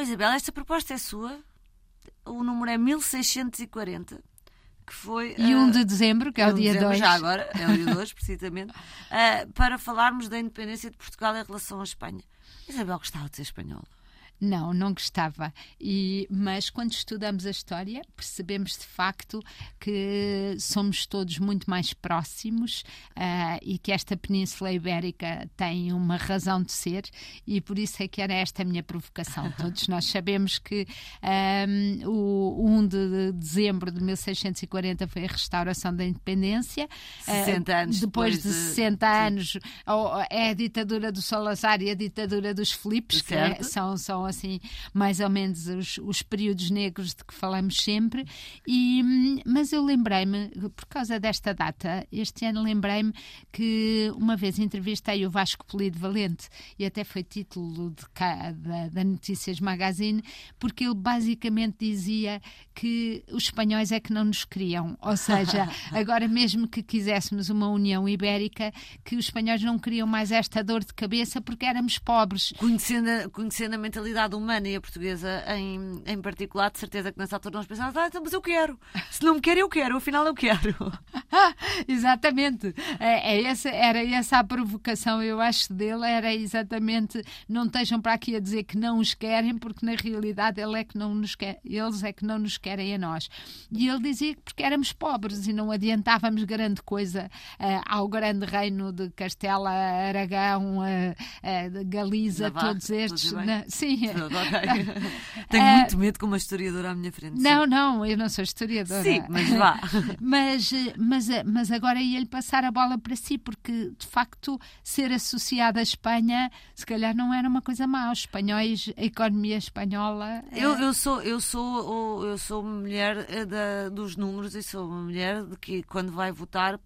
Isabel, esta proposta é sua. O número é 1640 que foi. E 1 uh, de dezembro, que é o dia 2. Já agora, é o dia 2, precisamente, uh, para falarmos da independência de Portugal em relação à Espanha. Isabel gostava de ser espanhola. Não, não gostava. E, mas quando estudamos a história, percebemos de facto que somos todos muito mais próximos uh, e que esta Península Ibérica tem uma razão de ser, e por isso é que era esta a minha provocação. Todos nós sabemos que um, o 1 de dezembro de 1640 foi a restauração da independência. 60 ah, anos. Uh, depois, depois de, de 60 anos, é a ditadura do Salazar e a ditadura dos Filipes, que é, são, são assim mais ou menos os, os períodos negros de que falamos sempre. E, mas eu lembrei-me, por causa desta data, este ano lembrei-me que uma vez entrevistei o Vasco Polido Valente e até foi título de, da, da Notícias Magazine, porque ele basicamente dizia que os espanhóis é que não nos queriam. Ou seja, agora mesmo que quiséssemos uma União Ibérica, que os espanhóis não queriam mais esta dor de cabeça porque éramos pobres. Conhecendo, conhecendo a mentalidade mentalidade humana e a portuguesa em, em particular, de certeza que nessa altura nós pensávamos, ah, então, mas eu quero. Se não me quer, eu quero. Afinal, eu quero. exatamente. É, é essa, era essa a provocação, eu acho, dele. Era exatamente, não estejam para aqui a dizer que não os querem, porque na realidade ele é que não nos quer, eles é que não nos querem a nós. E ele dizia que porque éramos pobres e não adiantávamos grande coisa uh, ao grande reino de Castela, Aragão, uh, uh, Galiza, todos estes. Na, sim, Tenho uh, muito medo com uma historiadora à minha frente. Não, sim. não, eu não sou historiadora. Sim, mas vá. mas, mas, mas agora ia-lhe passar a bola para si, porque de facto ser associada à Espanha, se calhar não era uma coisa má. Os espanhóis, a economia espanhola. É... Eu, eu, sou, eu, sou, eu sou mulher eh, da, dos números e sou uma mulher de que quando vai votar,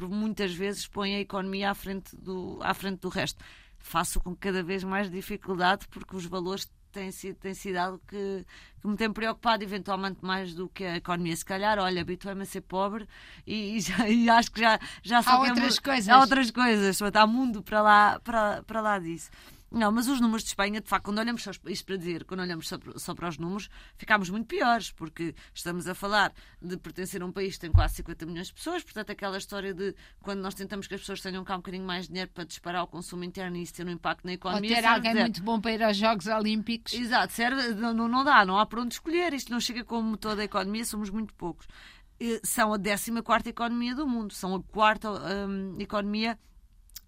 muitas vezes põe a economia à frente do, à frente do resto faço com cada vez mais dificuldade porque os valores têm sido, têm sido algo que, que me tem preocupado eventualmente mais do que a economia. Se calhar, olha, habituei-me a ser pobre e, e, já, e, acho que já, já só há outras coisas. Há outras coisas, há mundo para lá, para, para lá disso. Não, mas os números de Espanha, de facto, quando olhamos só, isto para dizer, quando olhamos só, só, para os números, ficámos muito piores, porque estamos a falar de pertencer a um país que tem quase 50 milhões de pessoas, portanto, aquela história de quando nós tentamos que as pessoas tenham cá um bocadinho mais de dinheiro para disparar o consumo interno e isso ter um impacto na economia. Ou ter alguém dizer, muito bom para ir aos Jogos Olímpicos. Exato, serve, não, não dá, não há para onde escolher, isto não chega como motor da economia, somos muito poucos. São a 14 economia do mundo, são a quarta um, economia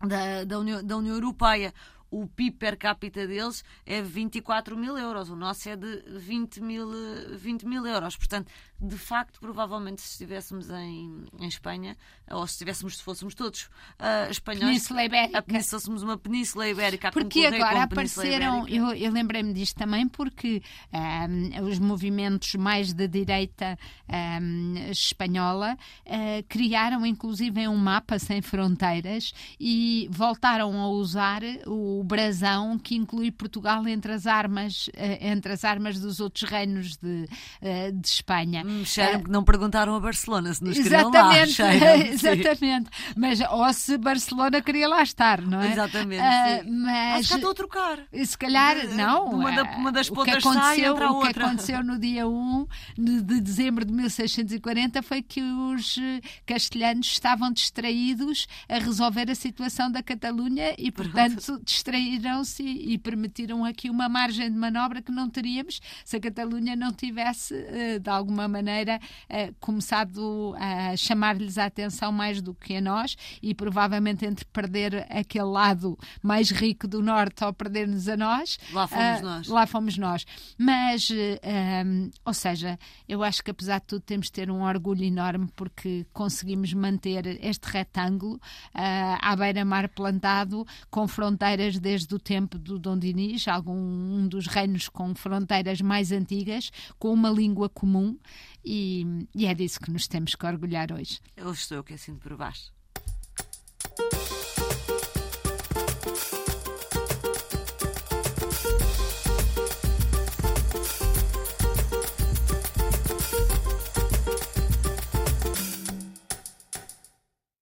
da, da, União, da União Europeia o PIB per capita deles é 24 mil euros, o nosso é de 20 mil, 20 mil euros. Portanto, de facto, provavelmente, se estivéssemos em, em Espanha, ou se estivéssemos, se fôssemos todos uh, espanhóis, Península Ibérica. A, se fôssemos uma Península Ibérica, porque agora apareceram, eu, eu lembrei-me disto também, porque um, os movimentos mais de direita um, espanhola uh, criaram, inclusive, um mapa sem fronteiras e voltaram a usar o brasão que inclui Portugal entre as armas, uh, entre as armas dos outros reinos de, de Espanha. Hum, cheira que não perguntaram a Barcelona se nos queriam lá. exatamente. Mas ou se Barcelona queria lá estar, não é? Exatamente. Uh, mas que estou a trocar. Se calhar, não. Uma, da, uma das pontas o que aconteceu, sai, O que aconteceu no dia 1 de, de dezembro de 1640 foi que os eh, castelhanos estavam distraídos a resolver a situação da Catalunha e, portanto, distraíram-se e, permitiram aqui uma margem de manobra que não teríamos se a Catalunha não tivesse, eh, de alguma maneira, uh, começado a chamar-lhes a atenção mais do que a nós e provavelmente entre perder aquele lado mais rico do norte ou perder-nos a nós lá fomos uh, nós. lá fomos nós. Mas eh, um, ou seja eu acho que apesar de tudo temos de ter um orgulho enorme porque conseguimos manter este retângulo à beira-mar plantado com fronteiras desde o tempo do Dom Dinis algum um dos reinos com fronteiras mais antigas com uma língua comum e, e é disso que nos temos que orgulhar hoje. Eu estou eu que assino por baixo.